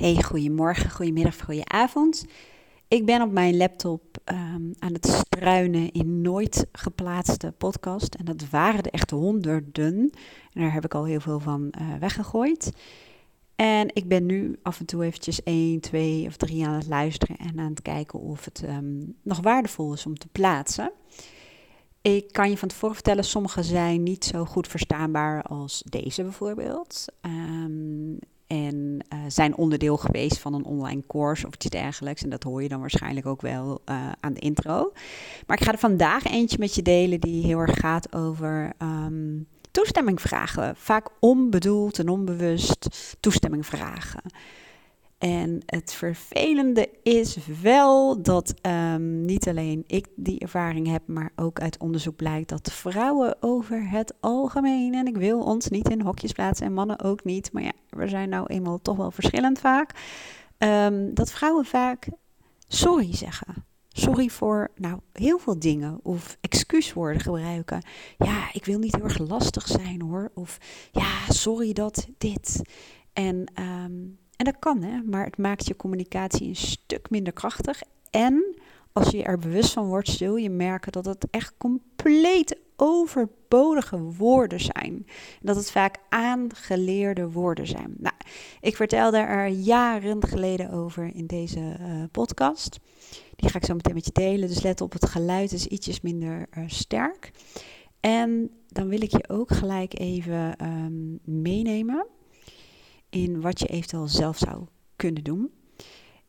Hey, goedemorgen, goedemiddag, goedenavond. Ik ben op mijn laptop ehm, aan het struinen in nooit geplaatste podcast. En dat waren er echt honderden. En daar heb ik al heel veel van uh, weggegooid. En ik ben nu af en toe eventjes 1, 2 of 3 aan het luisteren en aan het kijken of het um, nog waardevol is om te plaatsen. Ik kan je van tevoren vertellen, sommige zijn niet zo goed verstaanbaar als deze bijvoorbeeld. Um, en uh, zijn onderdeel geweest van een online course of iets dergelijks. En dat hoor je dan waarschijnlijk ook wel uh, aan de intro. Maar ik ga er vandaag eentje met je delen die heel erg gaat over um, toestemming vragen. Vaak onbedoeld en onbewust toestemming vragen. En het vervelende is wel dat um, niet alleen ik die ervaring heb, maar ook uit onderzoek blijkt dat vrouwen over het algemeen, en ik wil ons niet in hokjes plaatsen en mannen ook niet, maar ja, we zijn nou eenmaal toch wel verschillend vaak, um, dat vrouwen vaak sorry zeggen. Sorry voor nou heel veel dingen of excuuswoorden gebruiken. Ja, ik wil niet heel erg lastig zijn hoor. Of ja, sorry dat dit. En um, en dat kan, hè, maar het maakt je communicatie een stuk minder krachtig. En als je er bewust van wordt, zul je merken dat het echt compleet overbodige woorden zijn. Dat het vaak aangeleerde woorden zijn. Nou, ik vertelde er jaren geleden over in deze uh, podcast. Die ga ik zo meteen met je delen. Dus let op, het geluid is ietsjes minder uh, sterk. En dan wil ik je ook gelijk even um, meenemen in wat je eventueel zelf zou kunnen doen.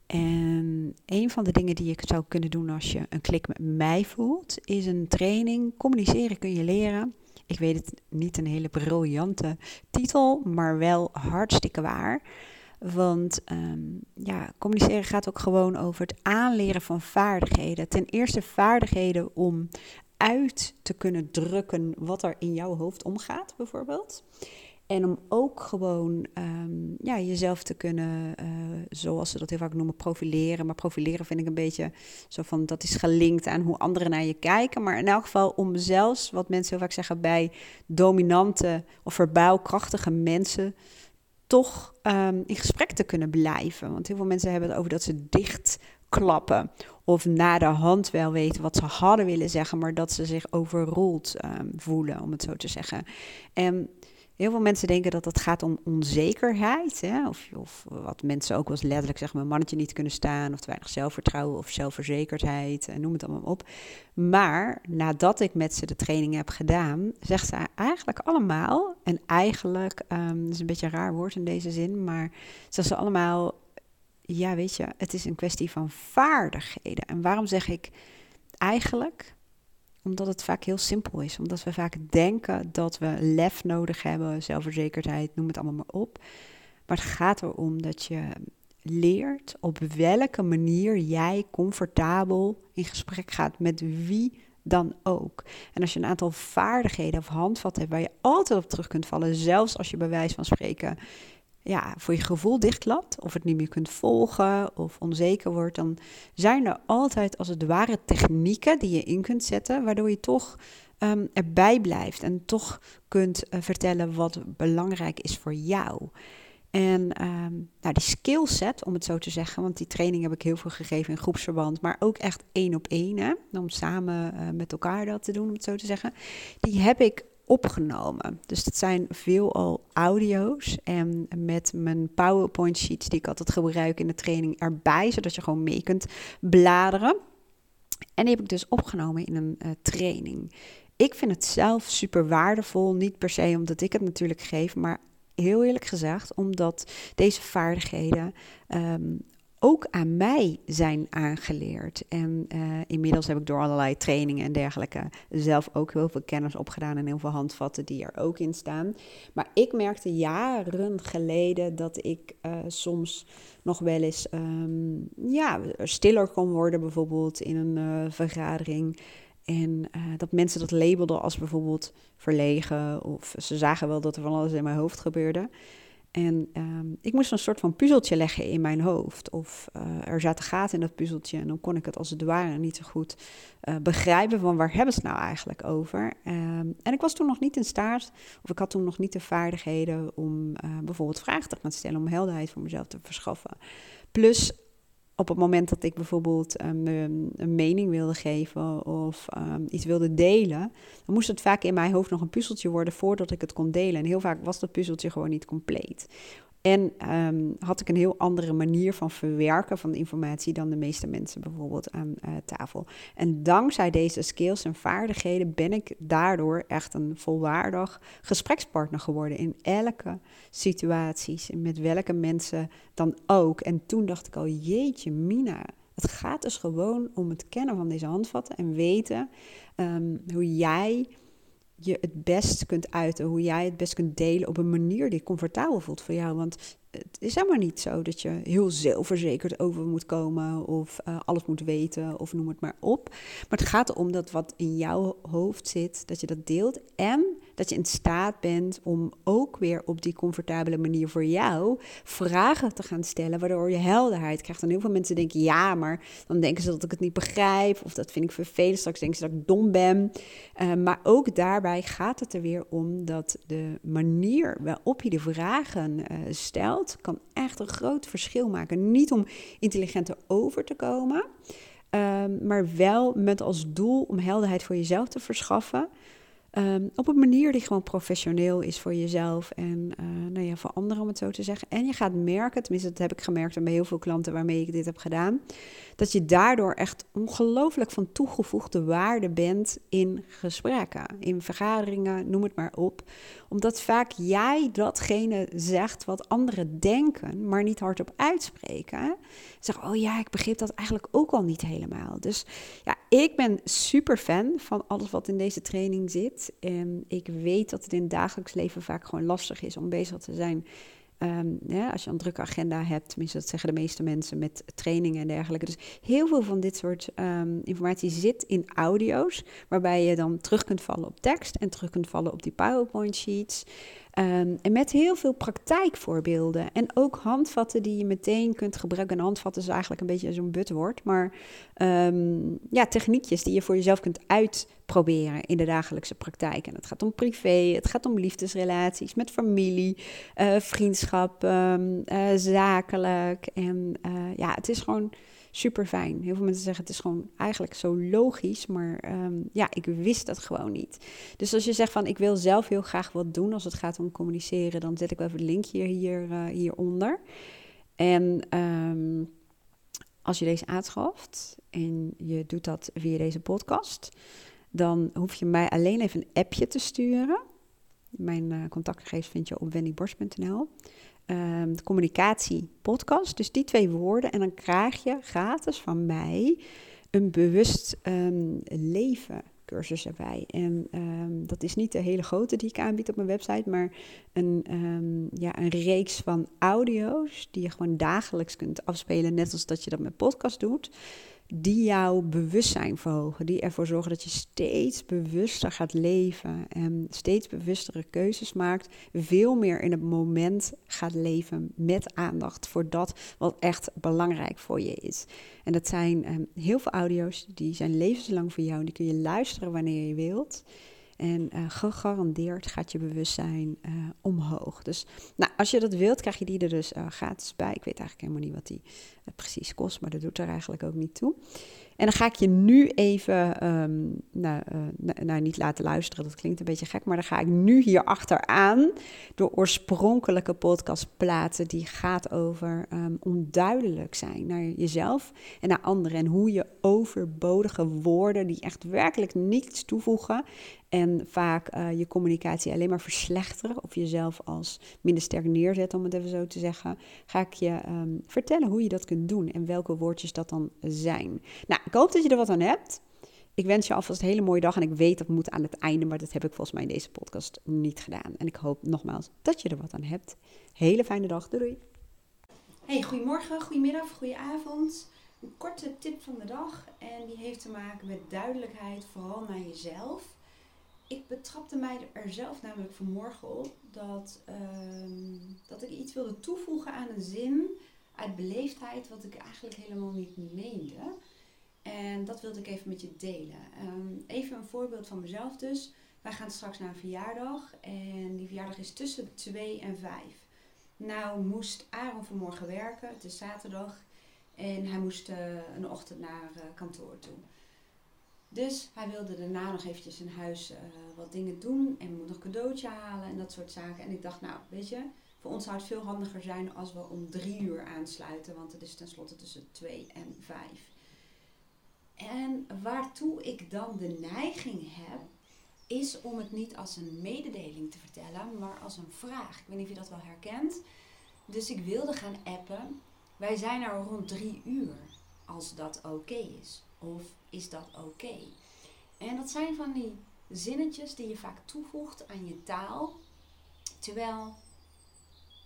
En een van de dingen die je zou kunnen doen als je een klik met mij voelt, is een training. Communiceren kun je leren. Ik weet het niet een hele briljante titel, maar wel hartstikke waar. Want um, ja, communiceren gaat ook gewoon over het aanleren van vaardigheden. Ten eerste vaardigheden om uit te kunnen drukken wat er in jouw hoofd omgaat, bijvoorbeeld. En om ook gewoon um, ja, jezelf te kunnen, uh, zoals ze dat heel vaak noemen, profileren. Maar profileren vind ik een beetje zo van, dat is gelinkt aan hoe anderen naar je kijken. Maar in elk geval om zelfs, wat mensen heel vaak zeggen, bij dominante of verbaal krachtige mensen toch um, in gesprek te kunnen blijven. Want heel veel mensen hebben het over dat ze dicht klappen. Of na de hand wel weten wat ze hadden willen zeggen, maar dat ze zich overroeld um, voelen, om het zo te zeggen. En Heel veel mensen denken dat het gaat om onzekerheid. Hè? Of, of wat mensen ook wel eens letterlijk zeggen, mijn mannetje niet kunnen staan. Of te weinig zelfvertrouwen of zelfverzekerdheid. En noem het allemaal op. Maar nadat ik met ze de training heb gedaan, zegt ze eigenlijk allemaal. En eigenlijk, um, is een beetje een raar woord in deze zin. Maar zegt ze allemaal, ja weet je, het is een kwestie van vaardigheden. En waarom zeg ik eigenlijk? Omdat het vaak heel simpel is. Omdat we vaak denken dat we lef nodig hebben, zelfverzekerdheid, noem het allemaal maar op. Maar het gaat erom dat je leert op welke manier jij comfortabel in gesprek gaat met wie dan ook. En als je een aantal vaardigheden of handvatten hebt waar je altijd op terug kunt vallen, zelfs als je bij wijze van spreken ja, voor je gevoel dichtklapt, of het niet meer kunt volgen of onzeker wordt, dan zijn er altijd als het ware technieken die je in kunt zetten, waardoor je toch um, erbij blijft en toch kunt uh, vertellen wat belangrijk is voor jou. En um, nou, die skillset, om het zo te zeggen, want die training heb ik heel veel gegeven in groepsverband, maar ook echt één op één, om samen uh, met elkaar dat te doen, om het zo te zeggen, die heb ik opgenomen. Dus dat zijn veelal audio's. En met mijn PowerPoint sheets die ik altijd gebruik in de training erbij, zodat je gewoon mee kunt bladeren. En die heb ik dus opgenomen in een uh, training. Ik vind het zelf super waardevol. Niet per se omdat ik het natuurlijk geef, maar heel eerlijk gezegd, omdat deze vaardigheden um, ook aan mij zijn aangeleerd. En uh, inmiddels heb ik door allerlei trainingen en dergelijke zelf ook heel veel kennis opgedaan en heel veel handvatten die er ook in staan. Maar ik merkte jaren geleden dat ik uh, soms nog wel eens um, ja, stiller kon worden, bijvoorbeeld in een uh, vergadering. En dat mensen dat labelden als bijvoorbeeld verlegen, of ze zagen wel dat er van alles in mijn hoofd gebeurde. En ehm, ik moest een soort van puzzeltje leggen in mijn hoofd. Of uh, er zaten gaten in dat puzzeltje. En dan kon ik het als het ware niet zo goed uh, begrijpen van waar hebben ze het nou eigenlijk over. Um, en ik was toen nog niet in staat, of ik had toen nog niet de vaardigheden om uh, bijvoorbeeld vragen te gaan stellen, om helderheid voor mezelf te verschaffen. Plus op het moment dat ik bijvoorbeeld um, een mening wilde geven of um, iets wilde delen, dan moest het vaak in mijn hoofd nog een puzzeltje worden voordat ik het kon delen. En heel vaak was dat puzzeltje gewoon niet compleet. En um, had ik een heel andere manier van verwerken van informatie dan de meeste mensen bijvoorbeeld aan uh, tafel. En dankzij deze skills en vaardigheden ben ik daardoor echt een volwaardig gesprekspartner geworden in elke situatie, met welke mensen dan ook. En toen dacht ik al, jeetje Mina, het gaat dus gewoon om het kennen van deze handvatten en weten um, hoe jij je het best kunt uiten, hoe jij het best kunt delen op een manier die comfortabel voelt voor jou. Want het is helemaal niet zo dat je heel zelfverzekerd over moet komen of uh, alles moet weten of noem het maar op. Maar het gaat erom dat wat in jouw hoofd zit, dat je dat deelt en dat je in staat bent om ook weer op die comfortabele manier voor jou vragen te gaan stellen, waardoor je helderheid krijgt. En heel veel mensen denken ja, maar dan denken ze dat ik het niet begrijp of dat vind ik vervelend. Straks denken ze dat ik dom ben. Uh, maar ook daarbij gaat het er weer om dat de manier waarop je de vragen uh, stelt, kan echt een groot verschil maken. Niet om intelligenter over te komen. Um, maar wel met als doel om helderheid voor jezelf te verschaffen. Um, op een manier die gewoon professioneel is voor jezelf en uh, nou ja, voor anderen, om het zo te zeggen. En je gaat merken, tenminste dat heb ik gemerkt bij heel veel klanten waarmee ik dit heb gedaan, dat je daardoor echt ongelooflijk van toegevoegde waarde bent in gesprekken, in vergaderingen, noem het maar op. Omdat vaak jij datgene zegt wat anderen denken, maar niet hardop uitspreken. Zeg, oh ja, ik begreep dat eigenlijk ook al niet helemaal. Dus ja, ik ben super fan van alles wat in deze training zit. En ik weet dat het in het dagelijks leven vaak gewoon lastig is om bezig te zijn ja, als je een drukke agenda hebt, tenminste dat zeggen de meeste mensen met trainingen en dergelijke. Dus heel veel van dit soort um, informatie zit in audio's, waarbij je dan terug kunt vallen op tekst en terug kunt vallen op die PowerPoint sheets. Um, en met heel veel praktijkvoorbeelden en ook handvatten die je meteen kunt gebruiken. En handvatten is eigenlijk een beetje zo'n butwoord, maar ja, techniekjes die je voor jezelf kunt uitproberen in de dagelijkse praktijk. En het gaat om privé, het gaat om liefdesrelaties met familie, uh, vriendschap, um, uh, zakelijk. En uh, ja, het is gewoon super fijn. Heel veel mensen zeggen het is gewoon eigenlijk zo logisch, maar um, ja, ik wist dat gewoon niet. Dus als je zegt van ik wil zelf heel graag wat doen als het gaat om communiceren, dan zet ik wel even het linkje hier, uh, hieronder. En um, als je deze aanschaft en je doet dat via deze podcast, dan hoef je mij alleen even een appje te sturen. Mijn uh, contactgegevens vind je op wendyborst.nl um, de communicatie podcast. Dus die twee woorden. En dan krijg je gratis van mij een bewust um, leven cursus erbij. En um, dat is niet de hele grote die ik aanbied op mijn website, maar een, ja, een reeks van audio's die je gewoon dagelijks kunt afspelen, net als dat je dat met podcast doet die jouw bewustzijn verhogen. Die ervoor zorgen dat je steeds bewuster gaat leven en steeds bewustere keuzes maakt. Veel meer in het moment gaat leven met aandacht voor dat wat echt belangrijk voor je is. En dat zijn um, heel veel audio's, die zijn levenslang voor jou. Die kun je luisteren wanneer je wilt. En uh, gegarandeerd gaat je bewustzijn uh, omhoog. Dus nou, als je dat wilt, krijg je die er dus uh, gratis bij. Ik weet eigenlijk helemaal niet wat die precies kost, maar dat doet er eigenlijk ook niet toe. En dan ga ik je nu even, um, nou, nou, niet laten luisteren, dat klinkt een beetje gek, maar dan ga ik nu hier achteraan de oorspronkelijke podcast plaatsen die gaat over um, onduidelijk zijn naar jezelf en naar anderen. En hoe je overbodige woorden die echt werkelijk niets toevoegen en vaak uh, je communicatie alleen maar verslechteren of jezelf als minder sterk neerzetten, om het even zo te zeggen, ga ik je um, vertellen hoe je dat kunt doen en welke woordjes dat dan zijn. Nou, ik hoop dat je er wat aan hebt. Ik wens je alvast een hele mooie dag en ik weet dat moet aan het einde, maar dat heb ik volgens mij in deze podcast niet gedaan. En ik hoop nogmaals dat je er wat aan hebt. Hele fijne dag, doei! Hey, goedemorgen, goedemiddag, goedenavond. Een korte tip van de dag en die heeft te maken met duidelijkheid, vooral naar jezelf. Ik betrapte mij er zelf namelijk vanmorgen op dat, ehm, dat ik iets wilde toevoegen aan een zin uit beleefdheid wat ik eigenlijk helemaal niet meende. En dat wilde ik even met je delen. Ehm, even een voorbeeld van mezelf dus. Wij gaan straks naar een verjaardag en die verjaardag is tussen 2 en 5. Nou moest Aaron vanmorgen werken, het is zaterdag. En hij moest uh, een ochtend naar uh, kantoor toe. Dus hij wilde daarna nog eventjes in huis uh, wat dingen doen en moet nog cadeautje halen en dat soort zaken. En ik dacht, nou, weet je, voor ons zou het veel handiger zijn als we om drie uur aansluiten, want het is tenslotte tussen twee en vijf. En waartoe ik dan de neiging heb, is om het niet als een mededeling te vertellen, maar als een vraag. Ik weet niet of je dat wel herkent. Dus ik wilde gaan appen. Wij zijn er rond drie uur, als dat oké is. Of is dat oké? En dat zijn van die zinnetjes die je vaak toevoegt aan je taal. Terwijl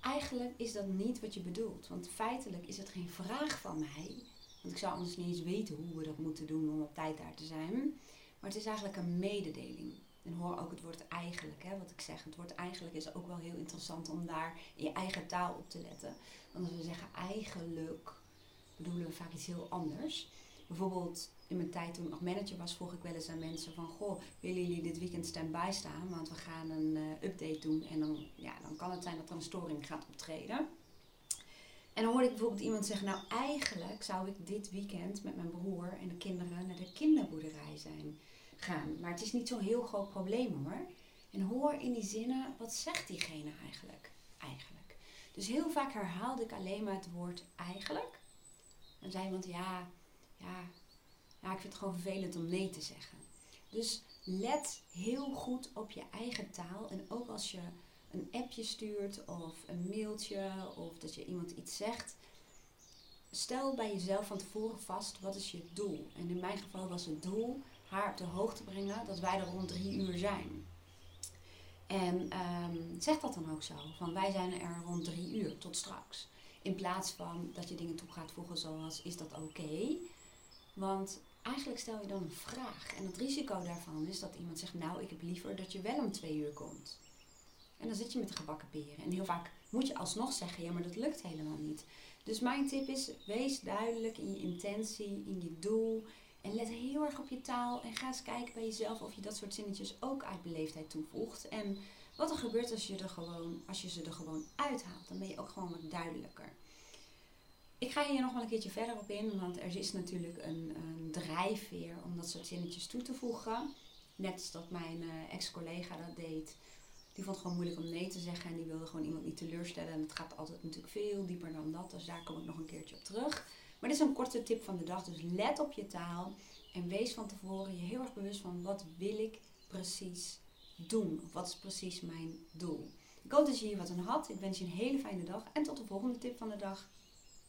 eigenlijk is dat niet wat je bedoelt. Want feitelijk is het geen vraag van mij. Want ik zou anders niet eens weten hoe we dat moeten doen om op tijd daar te zijn. Maar het is eigenlijk een mededeling. En hoor ook het woord eigenlijk, hè, wat ik zeg. Het woord eigenlijk is ook wel heel interessant om daar in je eigen taal op te letten. Want als we zeggen eigenlijk, bedoelen we vaak iets heel anders. Bijvoorbeeld in mijn tijd toen ik nog manager was, vroeg ik wel eens aan mensen van... Goh, willen jullie dit weekend stand-by staan? Want we gaan een uh, update doen en dan, ja, dan kan het zijn dat er een storing gaat optreden. En dan hoorde ik bijvoorbeeld iemand zeggen, nou eigenlijk zou ik dit weekend met mijn broer en de kinderen naar de kinderboerderij zijn gaan. Maar het is niet zo'n heel groot probleem hoor. En hoor in die zinnen, wat zegt diegene eigenlijk? Eigenlijk. Dus heel vaak herhaalde ik alleen maar het woord eigenlijk. En zei iemand, ja, ja, ja, ik vind het gewoon vervelend om nee te zeggen. Dus let heel goed op je eigen taal. En ook als je een appje stuurt of een mailtje of dat je iemand iets zegt. Stel bij jezelf van tevoren vast wat is je doel. En in mijn geval was het doel haar op de hoogte brengen dat wij er rond drie uur zijn. En um, zeg dat dan ook zo. Van wij zijn er rond drie uur tot straks. In plaats van dat je dingen toe gaat voegen zoals is dat oké? Want eigenlijk stel je dan een vraag. En het risico daarvan is dat iemand zegt, nou, ik heb liever dat je wel om twee uur komt. En dan zit je met de gebakken peren. En heel vaak moet je alsnog zeggen, ja, maar dat lukt helemaal niet. Dus mijn tip is, wees duidelijk in je intentie, in je doel. En let heel erg op je taal. En ga eens kijken bij jezelf of je dat soort zinnetjes ook uit beleefdheid toevoegt. En wat er gebeurt als je, er gewoon, als je ze er gewoon uithaalt. Dan ben je ook gewoon wat duidelijker. Ik ga hier nog wel een keertje verder op in, want er is natuurlijk een, een drijfveer om dat soort zinnetjes toe te voegen. Net als dat mijn uh, ex-collega dat deed. Die vond het gewoon moeilijk om nee te zeggen en die wilde gewoon iemand niet teleurstellen. En het gaat altijd natuurlijk veel dieper dan dat, dus daar kom ik nog een keertje op terug. Maar dit is een korte tip van de dag, dus let op je taal en wees van tevoren je heel erg bewust van wat wil ik precies doen? Of wat is precies mijn doel? Ik hoop dat je hier wat aan had. Ik wens je een hele fijne dag en tot de volgende tip van de dag.